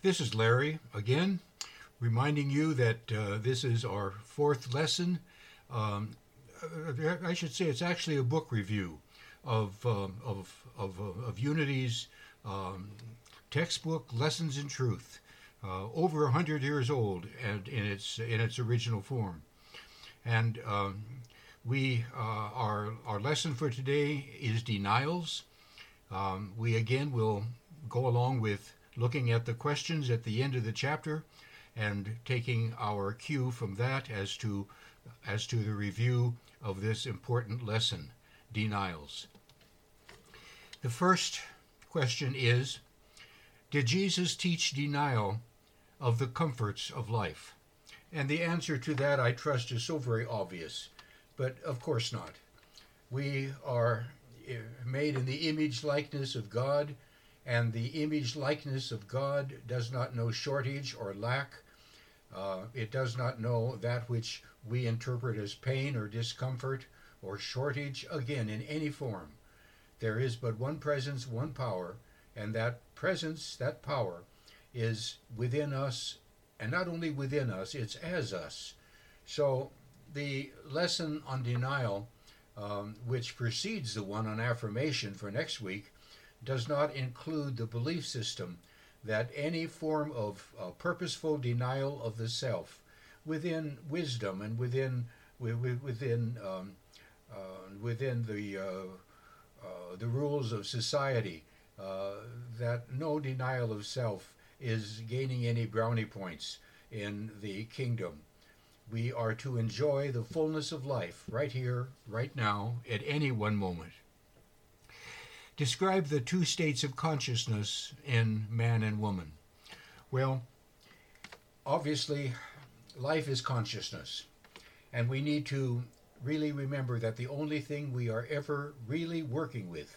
This is Larry again, reminding you that uh, this is our fourth lesson. Um, I should say it's actually a book review of um, of, of, of Unity's um, textbook, Lessons in Truth, uh, over a hundred years old and in its in its original form. And um, we uh, our our lesson for today is denials. Um, we again will go along with looking at the questions at the end of the chapter and taking our cue from that as to as to the review of this important lesson denials. The first question is did jesus teach denial of the comforts of life? And the answer to that i trust is so very obvious but of course not. We are eh, made in the image likeness of god and the image likeness of God does not know shortage or lack. Uh, it does not know that which we interpret as pain or discomfort or shortage, again, in any form. There is but one presence, one power, and that presence, that power, is within us, and not only within us, it's as us. So the lesson on denial, um, which precedes the one on affirmation for next week, does not include the belief system that any form of uh, purposeful denial of the self within wisdom and within within um, uh, within the uh, uh, the rules of society uh, that no denial of self is gaining any brownie points in the kingdom. We are to enjoy the fullness of life right here, right now, at any one moment. Describe the two states of consciousness in man and woman. Well, obviously, life is consciousness. And we need to really remember that the only thing we are ever really working with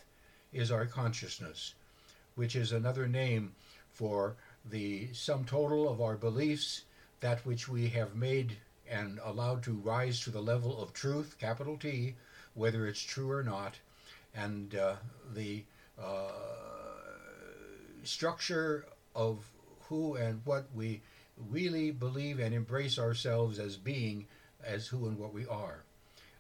is our consciousness, which is another name for the sum total of our beliefs, that which we have made and allowed to rise to the level of truth, capital T, whether it's true or not, and uh, the uh, structure of who and what we really believe and embrace ourselves as being, as who and what we are.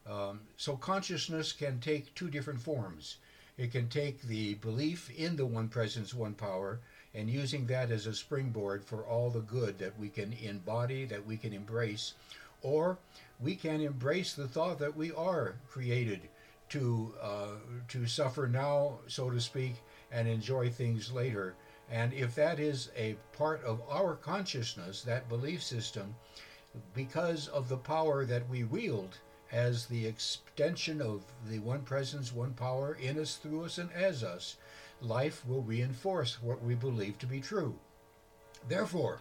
Um, so consciousness can take two different forms. It can take the belief in the one presence, one power, and using that as a springboard for all the good that we can embody, that we can embrace, or we can embrace the thought that we are created to uh, to suffer now, so to speak, and enjoy things later. And if that is a part of our consciousness, that belief system, because of the power that we wield as the extension of the one presence, one power in us, through us, and as us, life will reinforce what we believe to be true. Therefore,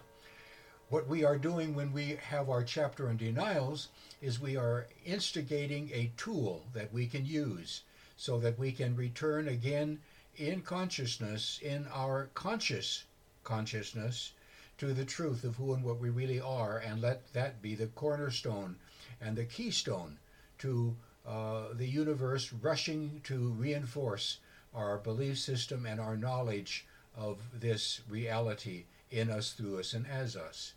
what we are doing when we have our chapter on denials is we are instigating a tool that we can use so that we can return again in consciousness, in our conscious consciousness, to the truth of who and what we really are, and let that be the cornerstone and the keystone to uh, the universe rushing to reinforce our belief system and our knowledge of this reality in us, through us, and as us.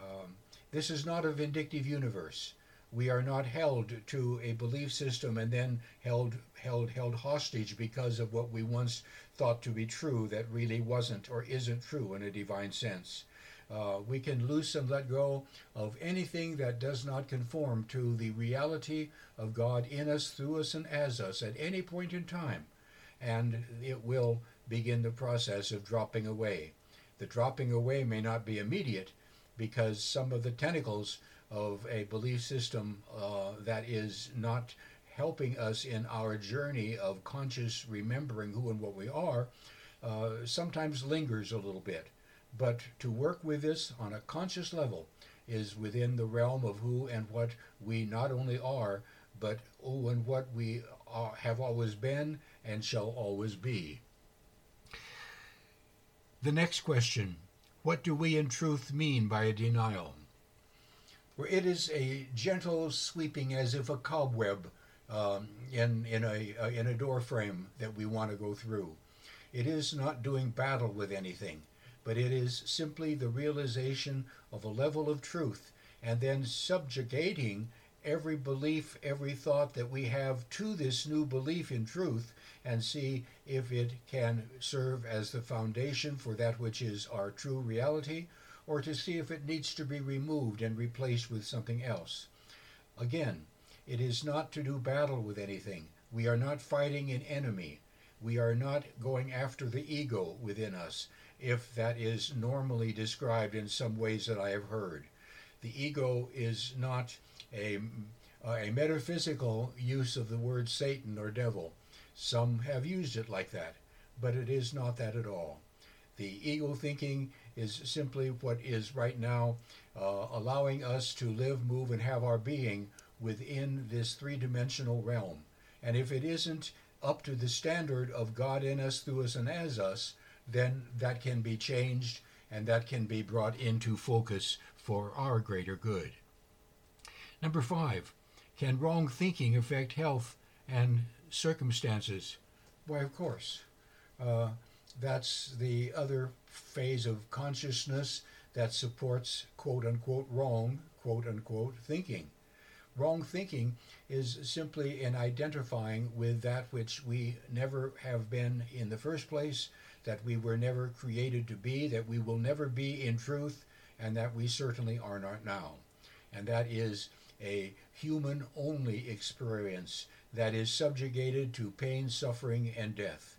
Um, this is not a vindictive universe. We are not held to a belief system and then held held held hostage because of what we once thought to be true that really wasn't or isn't true in a divine sense. Uh, we can loose and let go of anything that does not conform to the reality of God in us, through us, and as us at any point in time, and it will begin the process of dropping away. The dropping away may not be immediate, because some of the tentacles of a belief system uh, that is not helping us in our journey of conscious remembering who and what we are uh, sometimes lingers a little bit. But to work with this on a conscious level is within the realm of who and what we not only are, but who and what we are, have always been and shall always be. The next question what do we in truth mean by a denial? Where it is a gentle sweeping as if a cobweb um, in, in, a, uh, in a door frame that we want to go through. It is not doing battle with anything, but it is simply the realization of a level of truth and then subjugating every belief, every thought that we have to this new belief in truth and see if it can serve as the foundation for that which is our true reality or to see if it needs to be removed and replaced with something else. Again, it is not to do battle with anything. We are not fighting an enemy. We are not going after the ego within us, if that is normally described in some ways that I have heard. The ego is not a, a metaphysical use of the word Satan or devil. Some have used it like that, but it is not that at all. The ego thinking is simply what is right now uh, allowing us to live, move, and have our being within this three dimensional realm. And if it isn't up to the standard of God in us, through us, and as us, then that can be changed and that can be brought into focus for our greater good. Number five, can wrong thinking affect health and circumstances? Why, of course. Uh, that's the other phase of consciousness that supports quote unquote wrong quote unquote thinking. Wrong thinking is simply in identifying with that which we never have been in the first place, that we were never created to be, that we will never be in truth, and that we certainly are not now. And that is a human only experience that is subjugated to pain, suffering, and death.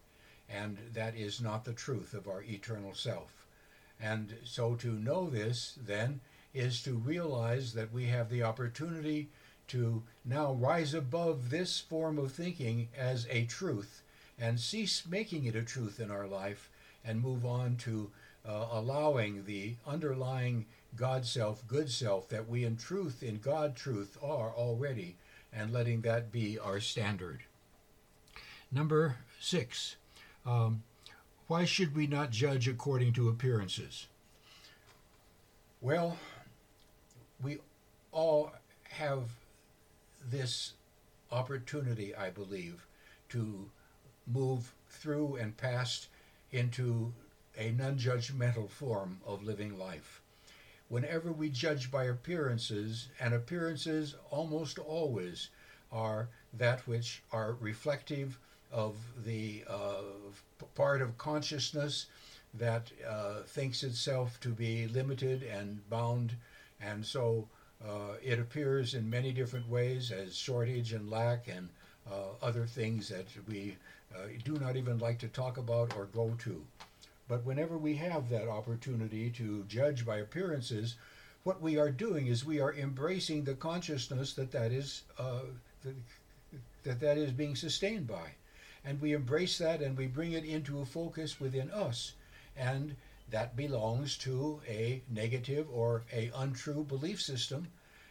And that is not the truth of our eternal self. And so to know this, then, is to realize that we have the opportunity to now rise above this form of thinking as a truth and cease making it a truth in our life and move on to uh, allowing the underlying God self, good self that we in truth, in God truth, are already, and letting that be our standard. Number six, um, why should we not judge according to appearances? Well, we all have this opportunity, I believe, to move through and past into a non judgmental form of living life. Whenever we judge by appearances, and appearances almost always are that which are reflective of the uh, part of consciousness that uh, thinks itself to be limited and bound, and so uh, it appears in many different ways as shortage and lack and uh, other things that we uh, do not even like to talk about or go to. But whenever we have that opportunity to judge by appearances, what we are doing is we are embracing the consciousness that that is uh, that that is being sustained by, and we embrace that and we bring it into a focus within us, and that belongs to a negative or a untrue belief system.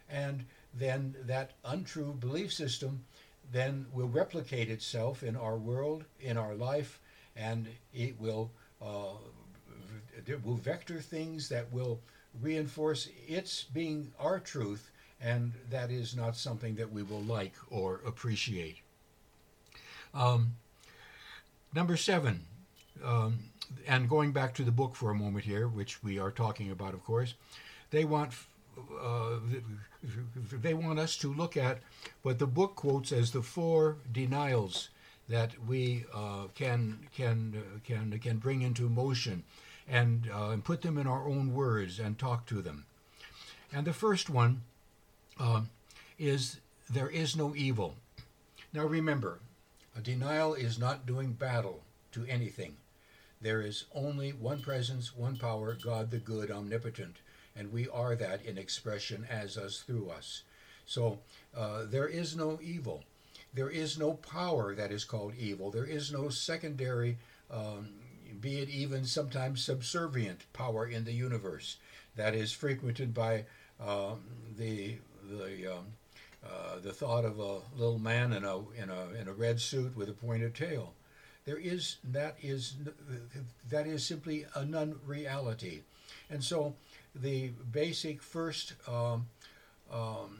And then that untrue belief system then will replicate itself in our world in our life and it will will vector things that will reinforce its being our truth and that is not something that we will like or appreciate. Um, number seven um, and going back to the book for a moment here, which we are talking about, of course, they want uh, they want us to look at what the book quotes as the four denials that we uh, can can uh, can can bring into motion, and uh, and put them in our own words and talk to them. And the first one uh, is there is no evil. Now remember, a denial is not doing battle to anything. There is only one presence, one power, God the good, omnipotent, and we are that in expression as us through us. So uh, there is no evil. There is no power that is called evil. There is no secondary, um, be it even sometimes subservient power in the universe that is frequented by um, the the um, uh, the thought of a little man in a in a in a red suit with a pointed tail. There is that is that is simply a non-reality, and so the basic first um, um,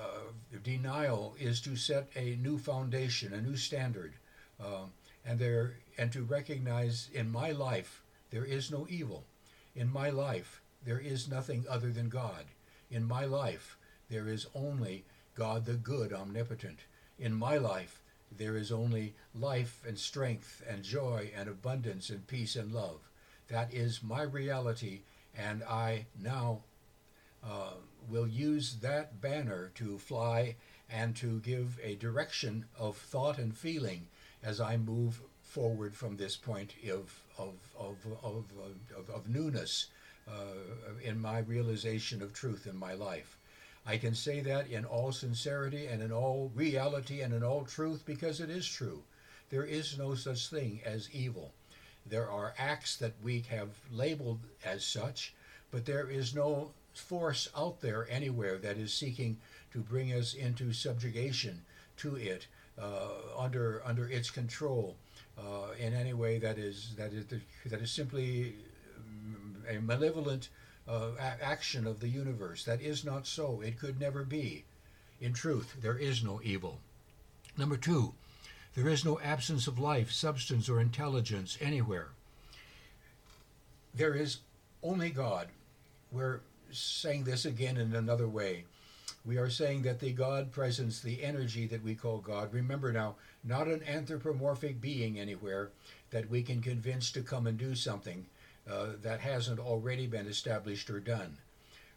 uh, denial is to set a new foundation, a new standard, uh, and there and to recognize in my life there is no evil. In my life, there is nothing other than God. In my life, there is only God the good, omnipotent. In my life, there is only life and strength and joy and abundance and peace and love. That is my reality, and I now uh, will use that banner to fly and to give a direction of thought and feeling as I move forward from this point of, of, of, of, of, of newness uh, in my realization of truth in my life. I can say that in all sincerity and in all reality and in all truth because it is true. There is no such thing as evil. There are acts that we have labeled as such, but there is no force out there anywhere that is seeking to bring us into subjugation to it, uh, under under its control, uh, in any way that is that is that is simply a malevolent uh, action of the universe. That is not so. It could never be. In truth, there is no evil. Number two, there is no absence of life, substance, or intelligence anywhere. There is only God. We're saying this again in another way. We are saying that the God presence, the energy that we call God, remember now, not an anthropomorphic being anywhere that we can convince to come and do something uh, that hasn't already been established or done.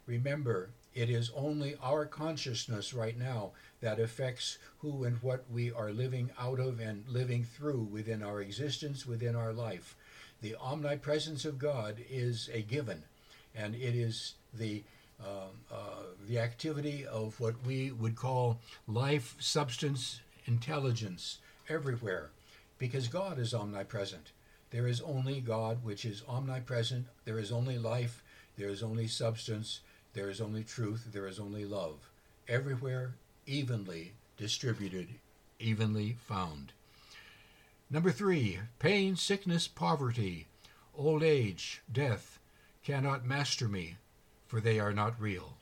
Remember, it is only our consciousness right now that affects who and what we are living out of and living through within our existence, within our life. The omnipresence of God is a given, and it is the um, uh, the activity of what we would call life, substance, intelligence everywhere, because God is omnipresent. There is only God, which is omnipresent. There is only life. There is only substance. There is only truth. There is only love. Everywhere, evenly distributed, evenly found. Number three, pain, sickness, poverty, old age, death cannot master me, for they are not real.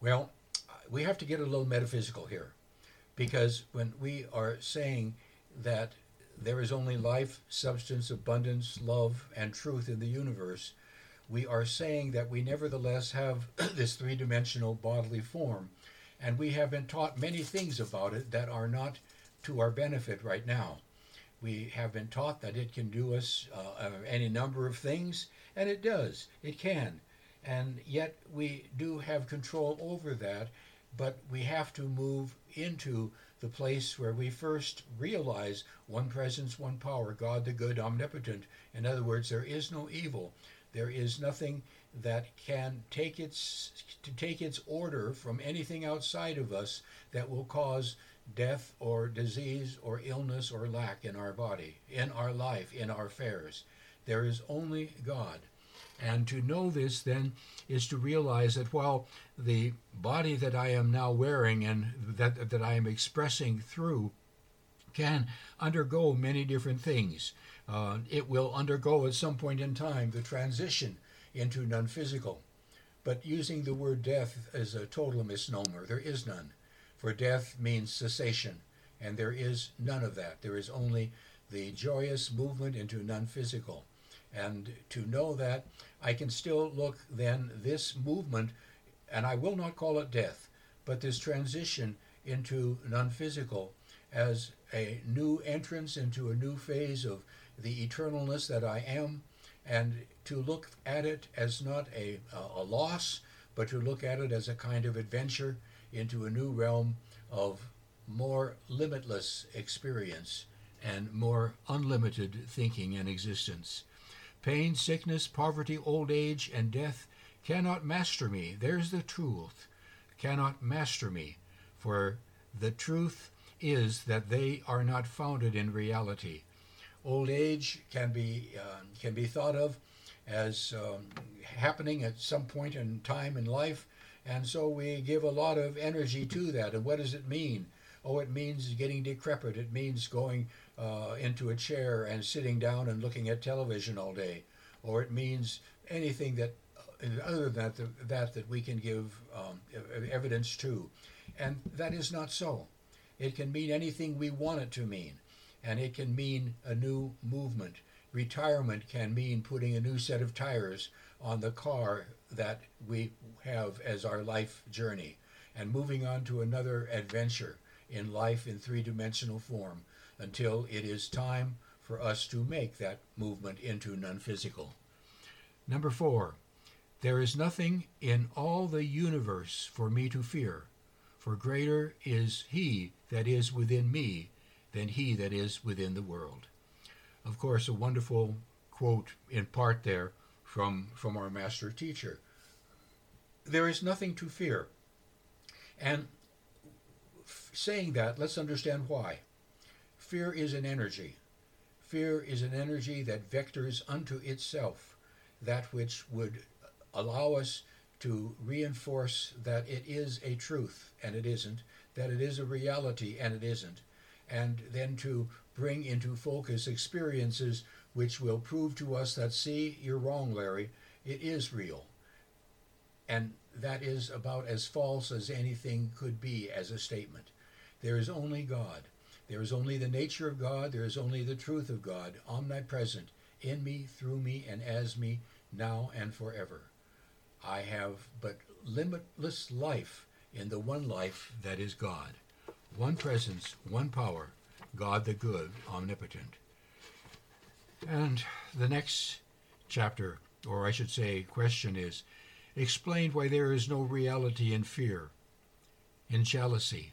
Well, we have to get a little metaphysical here because when we are saying that there is only life, substance, abundance, love, and truth in the universe, we are saying that we nevertheless have this three dimensional bodily form. And we have been taught many things about it that are not to our benefit right now. We have been taught that it can do us uh, any number of things, and it does. It can. And yet we do have control over that, but we have to move into the place where we first realize one presence, one power, God the good, omnipotent. In other words, there is no evil. There is nothing that can take its to take its order from anything outside of us that will cause death or disease or illness or lack in our body, in our life, in our affairs. There is only God. And to know this then is to realize that while the body that I am now wearing and that, that I am expressing through can undergo many different things, uh, it will undergo at some point in time the transition into non physical. But using the word death is a total misnomer. There is none. For death means cessation, and there is none of that. There is only the joyous movement into non physical. And to know that, I can still look then this movement, and I will not call it death, but this transition into non physical as a new entrance into a new phase of the eternalness that I am, and to look at it as not a, a loss, but to look at it as a kind of adventure into a new realm of more limitless experience and more unlimited thinking and existence. Pain, sickness, poverty, old age, and death cannot master me. There's the truth. Cannot master me. For the truth is that they are not founded in reality. Old age can be uh, can be thought of as um, happening at some point in time in life, and so we give a lot of energy to that. And what does it mean? Oh, it means getting decrepit. It means going uh, into a chair and sitting down and looking at television all day, or it means anything that uh, other than that that that we can give um, evidence to, and that is not so. It can mean anything we want it to mean, and it can mean a new movement. retirement can mean putting a new set of tires on the car that we have as our life journey and moving on to another adventure in life in three dimensional form until it is time for us to make that movement into non physical. Number four, there is nothing in all the universe for me to fear, for greater is he that is within me than he that is within the world. Of course, a wonderful quote in part there from, from our master teacher. There is nothing to fear. And f- saying that, let's understand why. Fear is an energy. Fear is an energy that vectors unto itself that which would allow us to reinforce that it is a truth and it isn't, that it is a reality and it isn't, and then to bring into focus experiences which will prove to us that, see, you're wrong, Larry, it is real. And that is about as false as anything could be as a statement. There is only God. There is only the nature of God. There is only the truth of God, omnipresent, in me, through me, and as me, now and forever. I have but limitless life in the one life that is God. One presence, one power, God the good, omnipotent. And the next chapter, or I should say, question is explained why there is no reality in fear, in jealousy,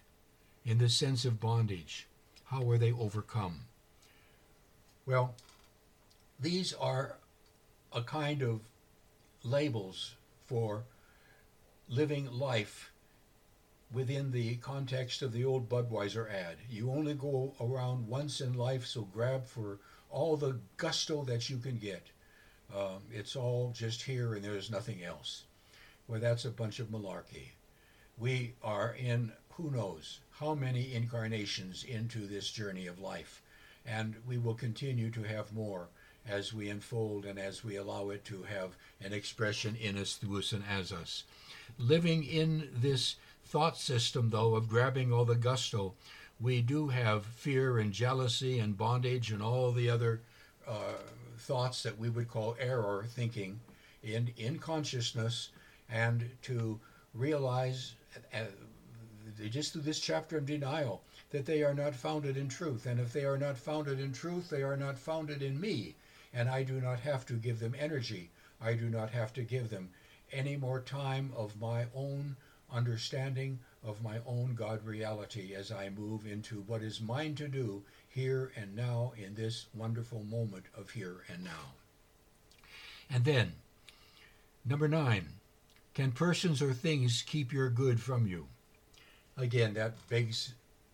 in the sense of bondage. How are they overcome? Well, these are a kind of labels for living life within the context of the old Budweiser ad. You only go around once in life, so grab for all the gusto that you can get. Um, it's all just here and there's nothing else. Well, that's a bunch of malarkey. We are in who knows how many incarnations into this journey of life, and we will continue to have more as we unfold and as we allow it to have an expression in us, through us, and as us. Living in this thought system, though, of grabbing all the gusto, we do have fear and jealousy and bondage and all the other uh, thoughts that we would call error thinking in, in consciousness, and to realize uh, just through this chapter of denial that they are not founded in truth. And if they are not founded in truth, they are not founded in me and I do not have to give them energy. I do not have to give them any more time of my own understanding of my own God reality as I move into what is mine to do here and now in this wonderful moment of here and now. And then, number nine, can persons or things keep your good from you? Again, that begs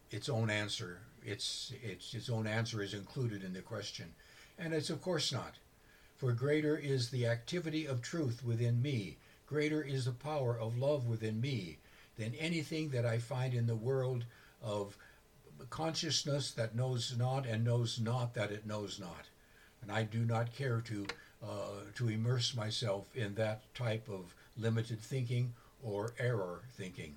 its own answer. Its, its, its own answer is included in the question. And it's of course not. For greater is the activity of truth within me, greater is the power of love within me than anything that I find in the world of consciousness that knows not and knows not that it knows not. And I do not care to uh, to immerse myself in that type of limited thinking or error thinking.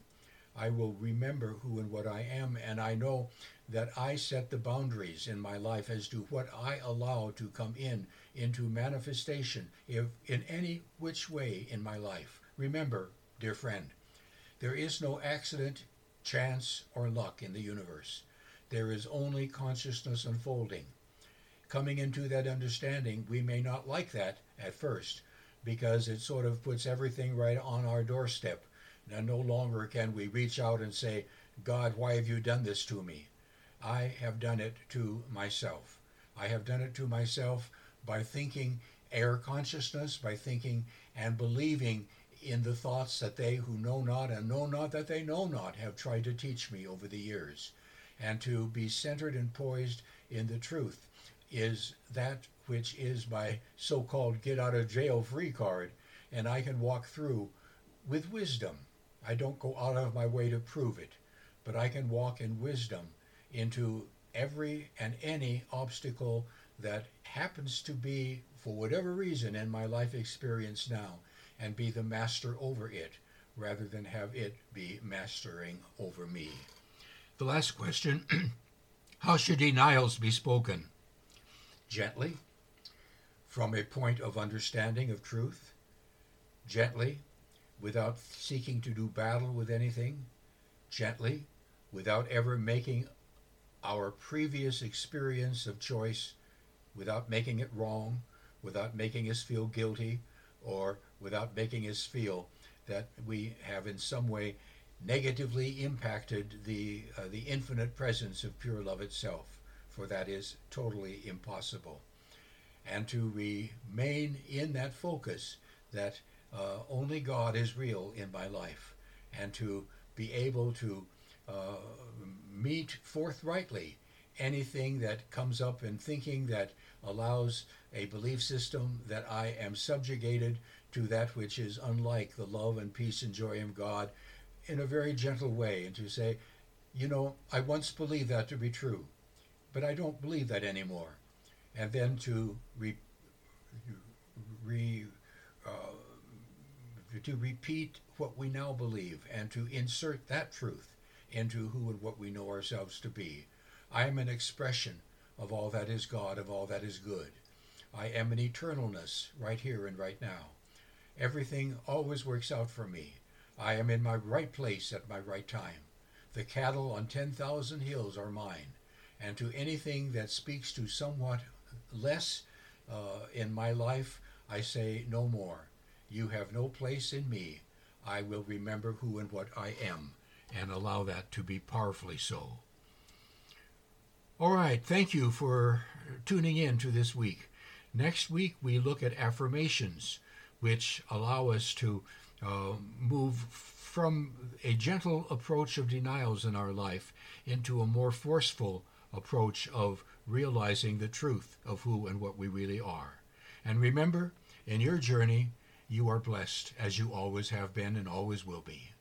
I will remember who and what I am, and I know that I set the boundaries in my life as to what I allow to come in into manifestation if in any which way in my life. Remember, dear friend, there is no accident, chance, or luck in the universe. There is only consciousness unfolding. Coming into that understanding, we may not like that at first because it sort of puts everything right on our doorstep. Now, no longer can we reach out and say, God, why have you done this to me? I have done it to myself. I have done it to myself by thinking error consciousness, by thinking and believing in the thoughts that they who know not and know not that they know not have tried to teach me over the years. And to be centered and poised in the truth is that which is my so called get out of jail free card. And I can walk through with wisdom. I don't go out of my way to prove it, but I can walk in wisdom into every and any obstacle that happens to be, for whatever reason, in my life experience now, and be the master over it rather than have it be mastering over me. The last question How should denials be spoken? Gently, from a point of understanding of truth, gently, without seeking to do battle with anything, gently, without ever making our previous experience of choice, without making it wrong, without making us feel guilty, or without making us feel that we have in some way negatively impacted the, uh, the infinite presence of pure love itself, for that is totally impossible. And to remain in that focus that uh, only God is real in my life, and to be able to uh, meet forthrightly anything that comes up in thinking that allows a belief system that I am subjugated to that which is unlike the love and peace and joy of God in a very gentle way, and to say, you know, I once believed that to be true, but I don't believe that anymore. And then to re, re uh, to repeat what we now believe and to insert that truth into who and what we know ourselves to be. I am an expression of all that is God, of all that is good. I am an eternalness right here and right now. Everything always works out for me. I am in my right place at my right time. The cattle on 10,000 hills are mine. And to anything that speaks to somewhat less uh, in my life, I say no more. You have no place in me. I will remember who and what I am and allow that to be powerfully so. All right, thank you for tuning in to this week. Next week, we look at affirmations, which allow us to uh, move from a gentle approach of denials in our life into a more forceful approach of realizing the truth of who and what we really are. And remember, in your journey, you are blessed as you always have been and always will be.